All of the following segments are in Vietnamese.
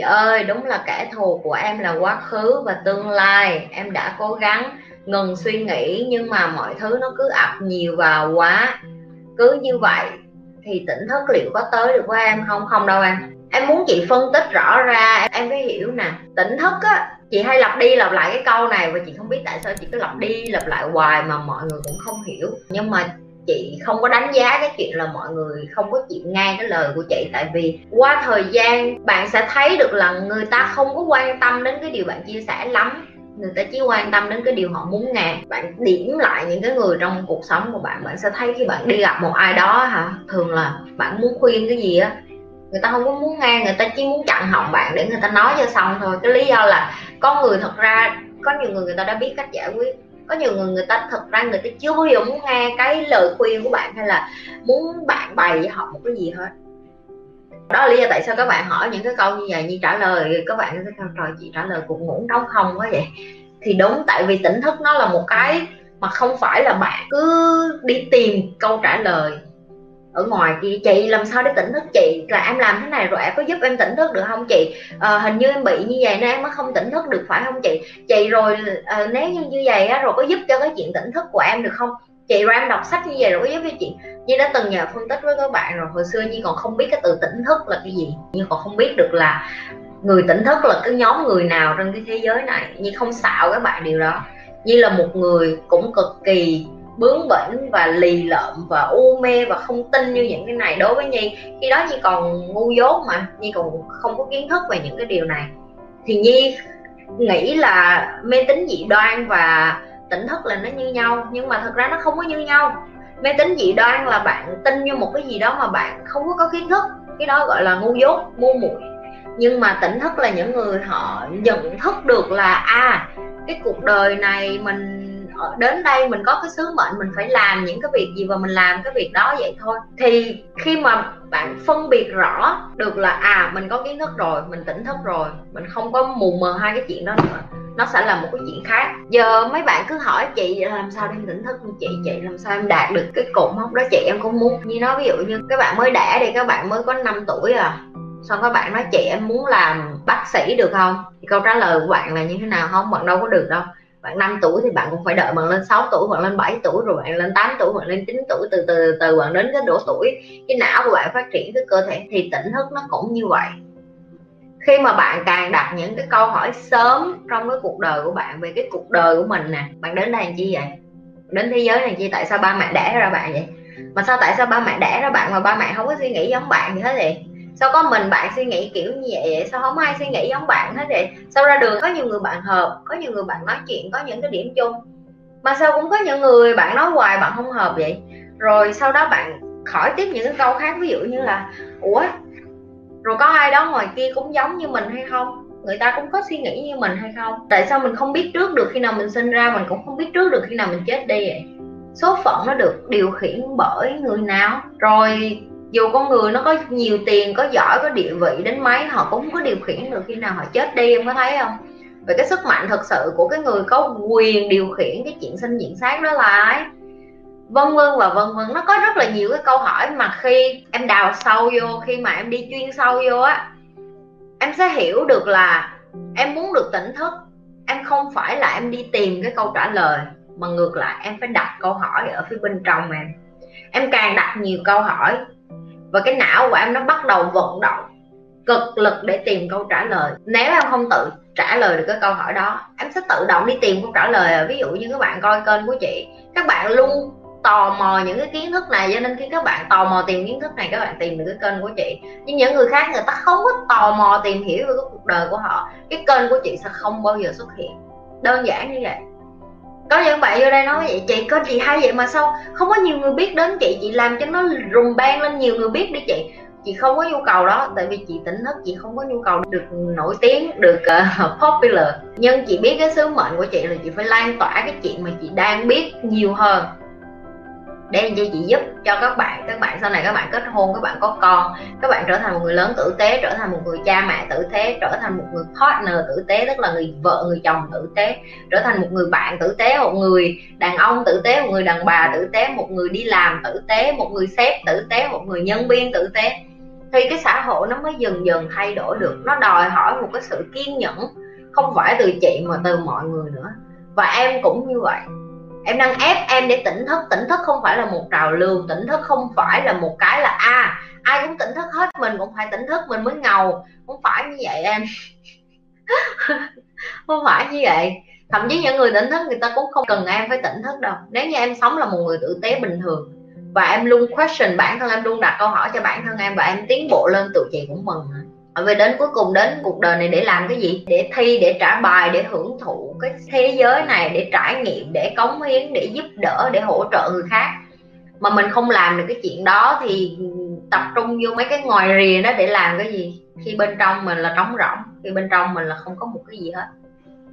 ơi, đúng là kẻ thù của em là quá khứ và tương lai. Em đã cố gắng, ngừng suy nghĩ, nhưng mà mọi thứ nó cứ ập nhiều vào quá. Cứ như vậy thì tỉnh thức liệu có tới được với em không? Không đâu em. Em muốn chị phân tích rõ ra, em phải hiểu nè. Tỉnh thức á, chị hay lặp đi lặp lại cái câu này và chị không biết tại sao chị cứ lặp đi lặp lại hoài mà mọi người cũng không hiểu. Nhưng mà chị không có đánh giá cái chuyện là mọi người không có chịu nghe cái lời của chị. Tại vì qua thời gian, bạn sẽ thấy được là người ta không có quan tâm đến cái điều bạn chia sẻ lắm. Người ta chỉ quan tâm đến cái điều họ muốn nghe. Bạn điểm lại những cái người trong cuộc sống của bạn bạn sẽ thấy khi bạn đi gặp một ai đó hả, thường là bạn muốn khuyên cái gì á, người ta không có muốn nghe, người ta chỉ muốn chặn họng bạn để người ta nói cho xong thôi. Cái lý do là có người, thật ra có nhiều người người ta đã biết cách giải quyết có nhiều người người ta thật ra người ta chưa bao giờ muốn nghe cái lời khuyên của bạn hay là muốn bạn bày cho họ một cái gì hết. Đó là lý do tại sao các bạn hỏi những cái câu như vậy, như trả lời các bạn sẽ câu trời chị trả lời cũng ngủ trống không quá vậy? Thì đúng, tại vì tỉnh thức nó là một cái mà không phải là bạn cứ đi tìm câu trả lời ở ngoài kia. Chị làm sao để tỉnh thức? Chị là em làm thế này rồi em có giúp em tỉnh thức được không chị? À, hình như em bị như vậy nên em mới không tỉnh thức được phải không chị? Chị rồi à, nếu như như vậy á rồi có giúp cho cái chuyện tỉnh thức của em được không? Chị rồi em đọc sách như vậy rồi có giúp cho chị? Như đã từng nhờ phân tích với các bạn rồi hồi xưa như còn không biết cái từ tỉnh thức là cái gì. Nhưng còn không biết được là người tỉnh thức là cái nhóm người nào trên cái thế giới này. Như không xạo các bạn điều đó. Như là một người cũng cực kỳ bướng bỉnh và lì lợm và u mê và không tin như những cái này đối với nhi. Khi đó nhi còn ngu dốt mà nhi còn không có kiến thức về những cái điều này. Thì nhi nghĩ là mê tín dị đoan và tỉnh thức là nó như nhau nhưng mà thật ra nó không có như nhau. Mê tín dị đoan là bạn tin như một cái gì đó mà bạn không có, có kiến thức cái đó gọi là ngu dốt ngu muội. Nhưng mà tỉnh thức là những người họ nhận thức được là à cái cuộc đời này mình đến đây mình có cái sứ mệnh mình phải làm những cái việc gì và mình làm cái việc đó vậy thôi. Thì khi mà bạn phân biệt rõ được là à mình có kiến thức rồi, mình tỉnh thức rồi, mình không có mù mờ hai cái chuyện đó nữa, nó sẽ là một cái chuyện khác. Giờ mấy bạn cứ hỏi chị, làm sao em tỉnh thức? Chị chị làm sao em đạt được cái cột mốc đó? Chị, em cũng muốn như nó, ví dụ như các bạn mới đẻ đi, các bạn mới có 5 tuổi à xong các bạn nói, chị, em muốn làm bác sĩ được không? Thì câu trả lời của bạn là như thế nào? Không, bạn đâu có được đâu bạn 5 tuổi thì bạn cũng phải đợi bạn lên 6 tuổi bạn lên 7 tuổi rồi bạn lên 8 tuổi bạn lên 9 tuổi, từ từ từ bạn đến cái độ tuổi cái não của bạn phát triển, cái cơ thể thì tỉnh thức nó cũng như vậy. Khi mà bạn càng đặt những cái câu hỏi sớm trong cái cuộc đời của bạn về cái cuộc đời của mình nè, bạn đến đây làm chi vậy? Đến thế giới này chi? Tại sao ba mẹ đẻ ra bạn vậy? Mà sao tại sao ba mẹ đẻ ra bạn mà ba mẹ không có suy nghĩ giống bạn gì hết vậy sao có mình bạn suy nghĩ kiểu như vậy, vậy? Sao không ai suy nghĩ giống bạn hết vậy? Sao ra đường có nhiều người bạn hợp có nhiều người bạn nói chuyện có những cái điểm chung. Mà sao cũng có những người bạn nói hoài bạn không hợp vậy? Rồi sau đó bạn khỏi tiếp những cái câu khác ví dụ như là ủa rồi có ai đó ngoài kia cũng giống như mình hay không? Người ta cũng có suy nghĩ như mình hay không? Tại sao mình không biết trước được khi nào mình sinh ra mình cũng không biết trước được khi nào mình chết đi vậy? Số phận nó được điều khiển bởi người nào? Rồi dù con người nó có nhiều tiền, có giỏi, có địa vị đến mấy, họ cũng không có điều khiển được khi nào họ chết đi, em có thấy không? Về cái sức mạnh thật sự của cái người có quyền điều khiển cái chuyện sinh chuyện xác đó là ai? Vân vân và vân vân, nó có rất là nhiều cái câu hỏi mà khi em đào sâu vô, khi mà em đi chuyên sâu vô á, em sẽ hiểu được là em muốn được tỉnh thức, em không phải là em đi tìm cái câu trả lời, mà ngược lại em phải đặt câu hỏi ở phía bên trong em. Em càng đặt nhiều câu hỏi và cái não của em nó bắt đầu vận động cực lực để tìm câu trả lời. Nếu em không tự trả lời được cái câu hỏi đó, em sẽ tự động đi tìm câu trả lời. Ví dụ như các bạn coi kênh của chị, các bạn luôn tò mò những cái kiến thức này, cho nên khi các bạn tò mò tìm kiến thức này, các bạn tìm được cái kênh của chị. Nhưng những người khác, người ta không có tò mò tìm hiểu về cái cuộc đời của họ, cái kênh của chị sẽ không bao giờ xuất hiện. Đơn giản như vậy có những bạn vô đây nói vậy chị có gì hay vậy mà sao không có nhiều người biết đến chị? Chị làm cho nó rùng beng lên nhiều người biết đi chị. Chị không có nhu cầu đó tại vì chị tỉnh thức chị không có nhu cầu được nổi tiếng được uh, popular. Nhưng chị biết cái sứ mệnh của chị là chị phải lan tỏa cái chuyện mà chị đang biết nhiều hơn để làm chị giúp cho các bạn các bạn sau này các bạn kết hôn, các bạn có con, các bạn trở thành một người lớn tử tế, trở thành một người cha mẹ tử tế, trở thành một người partner tử tế, tức là người vợ, người chồng tử tế, trở thành một người bạn tử tế, một người đàn ông tử tế, một người đàn bà tử tế, một người đi làm tử tế, một người sếp tử tế, một người nhân viên tử tế. Thì cái xã hội nó mới dần dần thay đổi được. Nó đòi hỏi một cái sự kiên nhẫn, không phải từ chị mà từ mọi người nữa. Và em cũng như vậy em đang ép em để tỉnh thức. Tỉnh thức không phải là một trào lưu. Tỉnh thức không phải là một cái là a. À, ai cũng tỉnh thức hết mình cũng phải tỉnh thức mình mới ngầu. Không phải như vậy em. Không phải như vậy. Thậm chí những người tỉnh thức người ta cũng không cần em phải tỉnh thức đâu. Nếu như em sống là một người tử tế bình thường và em luôn question bản thân em luôn đặt câu hỏi cho bản thân em và em tiến bộ lên tự chị cũng mừng vì đến cuối cùng, đến cuộc đời này để làm cái gì? Để thi, để trả bài, để hưởng thụ cái thế giới này, để trải nghiệm, để cống hiến, để giúp đỡ, để hỗ trợ người khác. Mà mình không làm được cái chuyện đó thì tập trung vô mấy cái ngoài rìa đó để làm cái gì? Khi bên trong mình là trống rỗng, khi bên trong mình là không có một cái gì hết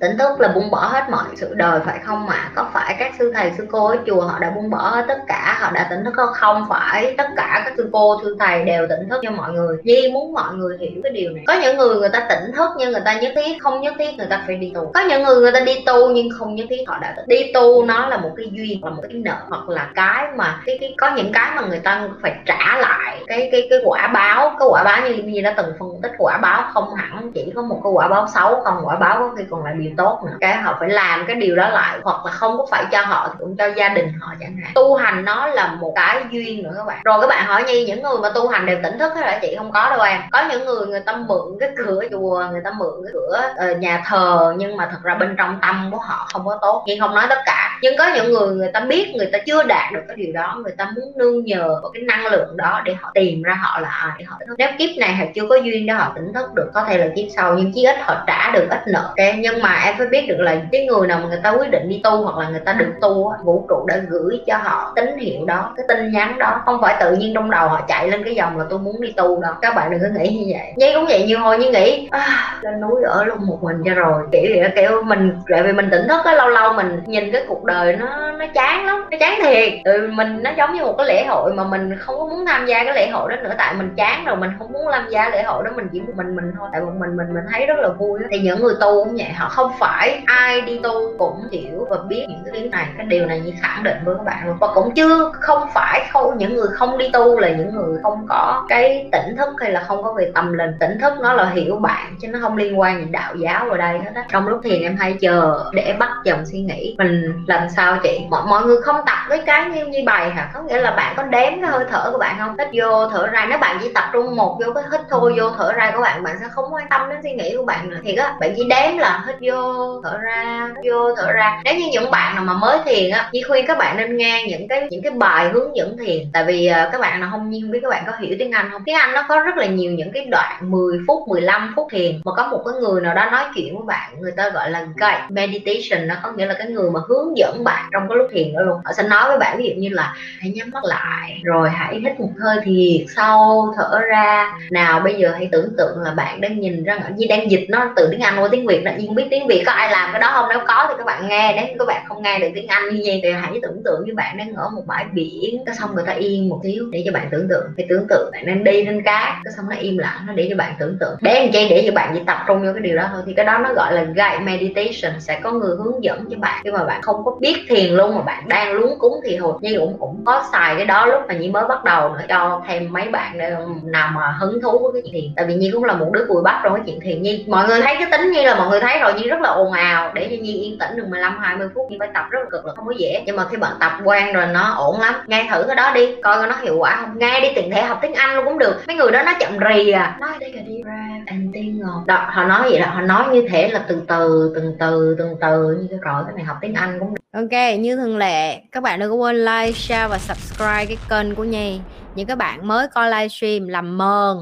tỉnh thức là buông bỏ hết mọi sự đời phải không ạ? À? có phải các sư thầy sư cô ở chùa họ đã buông bỏ hết tất cả họ đã tỉnh thức không? Không phải. Tất cả các sư cô sư thầy đều tỉnh thức cho mọi người. Nhi muốn mọi người hiểu cái điều này. Có những người người ta tỉnh thức nhưng người ta nhất thiết không nhất thiết người ta phải đi tu. Có những người người ta đi tu nhưng không nhất thiết họ đã tỉnh. đi tu nó là một cái duyên là một cái nợ hoặc là cái mà cái, cái có những cái mà người ta phải trả lại cái cái cái quả báo. Cái quả báo như như đã từng phân tích quả báo không hẳn chỉ có một cái quả báo xấu không quả báo có khi còn lại điều tốt nữa. Cái họ phải làm cái điều đó lại hoặc là không có phải cho họ thì cũng cho gia đình họ chẳng hạn. Tu hành nó là một cái duyên nữa các bạn. Rồi các bạn hỏi như những người mà tu hành đều tỉnh thức hay là chị không có đâu em. Có những người người ta mượn cái cửa chùa người ta mượn cái cửa uh, nhà thờ nhưng mà thật ra bên trong tâm của họ không có tốt. Nhưng không nói tất cả nhưng có những người người ta biết người ta chưa đạt được cái điều đó người ta muốn nương nhờ vào cái năng lượng đó để họ tìm ra họ là ai để họ nếu kiếp này họ chưa có duyên để họ tỉnh thức được có thể là kiếp sau nhưng chí ít họ trả được ít nợ okay? nhưng mà em phải biết được là cái người nào mà người ta quyết định đi tu hoặc là người ta được tu vũ trụ đã gửi cho họ tín hiệu đó cái tin nhắn đó không phải tự nhiên trong đầu họ chạy lên cái dòng là tôi muốn đi tu đâu các bạn đừng có nghĩ như vậy. Nhi cũng vậy nhiều hồi như nghĩ à, lên núi ở luôn một mình cho rồi. Kiểu vậy kiểu mình tại vì mình tỉnh thức á lâu lâu mình nhìn cái cuộc đời nó nó chán lắm nó chán thiệt. Ừ, mình nó giống như một cái lễ hội mà mình không có muốn tham gia cái lễ hội đó nữa tại mình chán rồi mình không muốn tham gia lễ hội đó mình chỉ một mình mình thôi. Tại một mình mình mình thấy rất là vui thì những người tu cũng vậy họ không phải ai đi tu cũng hiểu và biết những cái điều này. Cái điều này như khẳng định với các bạn và cũng chưa không phải không những người không đi tu là những người không có cái tỉnh thức hay là không có về tâm linh. Tỉnh thức nó là hiểu bạn chứ nó không liên quan gì đạo giáo vào đây hết á. Trong lúc thiền em hay chờ để bắt dòng suy nghĩ. Mình làm sao chị? Mọi, mọi người không tập với cái như như bài hả? Có nghĩa là bạn có đếm cái hơi thở của bạn không? Hít vô thở ra. Nếu bạn chỉ tập trung một vô cái hít thôi vô thở ra của bạn bạn sẽ không quan tâm đến suy nghĩ của bạn nữa. Thì á bạn chỉ đếm là hít vô thở ra vô thở ra. Nếu như những bạn nào mà mới thiền á Nhi khuyên các bạn nên nghe những cái những cái bài hướng dẫn thiền. Tại vì uh, các bạn nào không nhiên biết các bạn có hiểu tiếng Anh không? Tiếng Anh nó có rất là nhiều những cái đoạn 10 phút 15 phút thiền. Mà có một cái người nào đó nói chuyện với bạn người ta gọi là guide meditation nó có nghĩa là cái người mà hướng dẫn dẫn bạn trong cái lúc thiền đó luôn. Họ sẽ nói với bạn, ví dụ như là, hãy nhắm mắt lại, rồi hãy hít một hơi thiệt sâu, thở ra. Nào bây giờ hãy tưởng tượng là bạn đang nhìn ra như đang dịch nó từ tiếng Anh qua tiếng Việt đó, nhưng không biết tiếng Việt có ai làm cái đó không? Nếu có thì các bạn nghe, nếu các bạn không nghe được tiếng anh như vậy thì hãy tưởng tượng như bạn đang ở một bãi biển, cái xong người ta yên một xíu để cho bạn tưởng tượng. Thì tưởng tượng bạn đang đi trên cát, cái xong nó im lặng, nó để cho bạn tưởng tượng. Để làm chi để cho bạn chỉ tập trung vô cái điều đó thôi, thì cái đó nó gọi là guide meditation, sẽ có người hướng dẫn cho bạn. Nhưng mà bạn không có biết thiền luôn mà bạn đang luống cúng thì hồi Nhi cũng cũng có xài cái đó lúc mà Nhi mới bắt đầu nữa cho thêm mấy bạn ừ, nào mà hứng thú với cái chuyện thiền. Tại vì nhi cũng là một đứa cùi bắp trong cái chuyện thiền. Nhi, mọi người thấy cái tính như là mọi người thấy rồi, nhi rất là ồn ào để cho Nhi yên tĩnh được 15 20 phút. Nhi phải tập rất là cực là không có dễ. Nhưng mà khi bạn tập quen rồi nó ổn lắm. Nghe thử cái đó đi, coi coi nó hiệu quả không. Nghe đi tiện thể học tiếng Anh luôn cũng được. Mấy người đó nó chậm rì à. Nói đây là đi ra anh tiên ngọt. Đó, họ nói vậy đó. Họ nói như thế là từ từ, từng từ từng từ. Như cái rồi, cái này học tiếng Anh cũng được. Ok, như thường lệ, các bạn đừng có quên like, share và subscribe cái kênh của Nhi. Những các bạn mới coi livestream làm mờn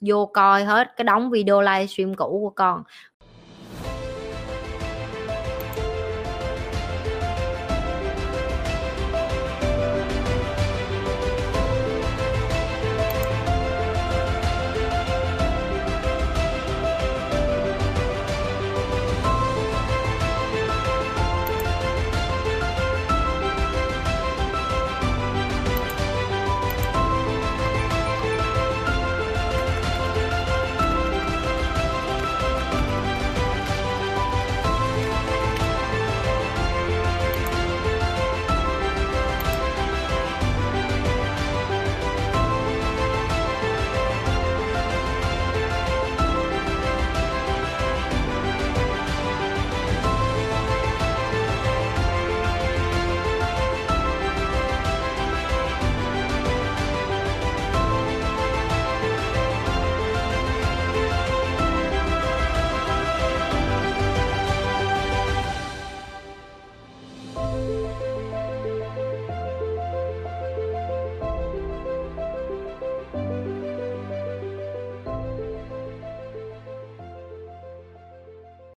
vô coi hết cái đóng video livestream cũ của con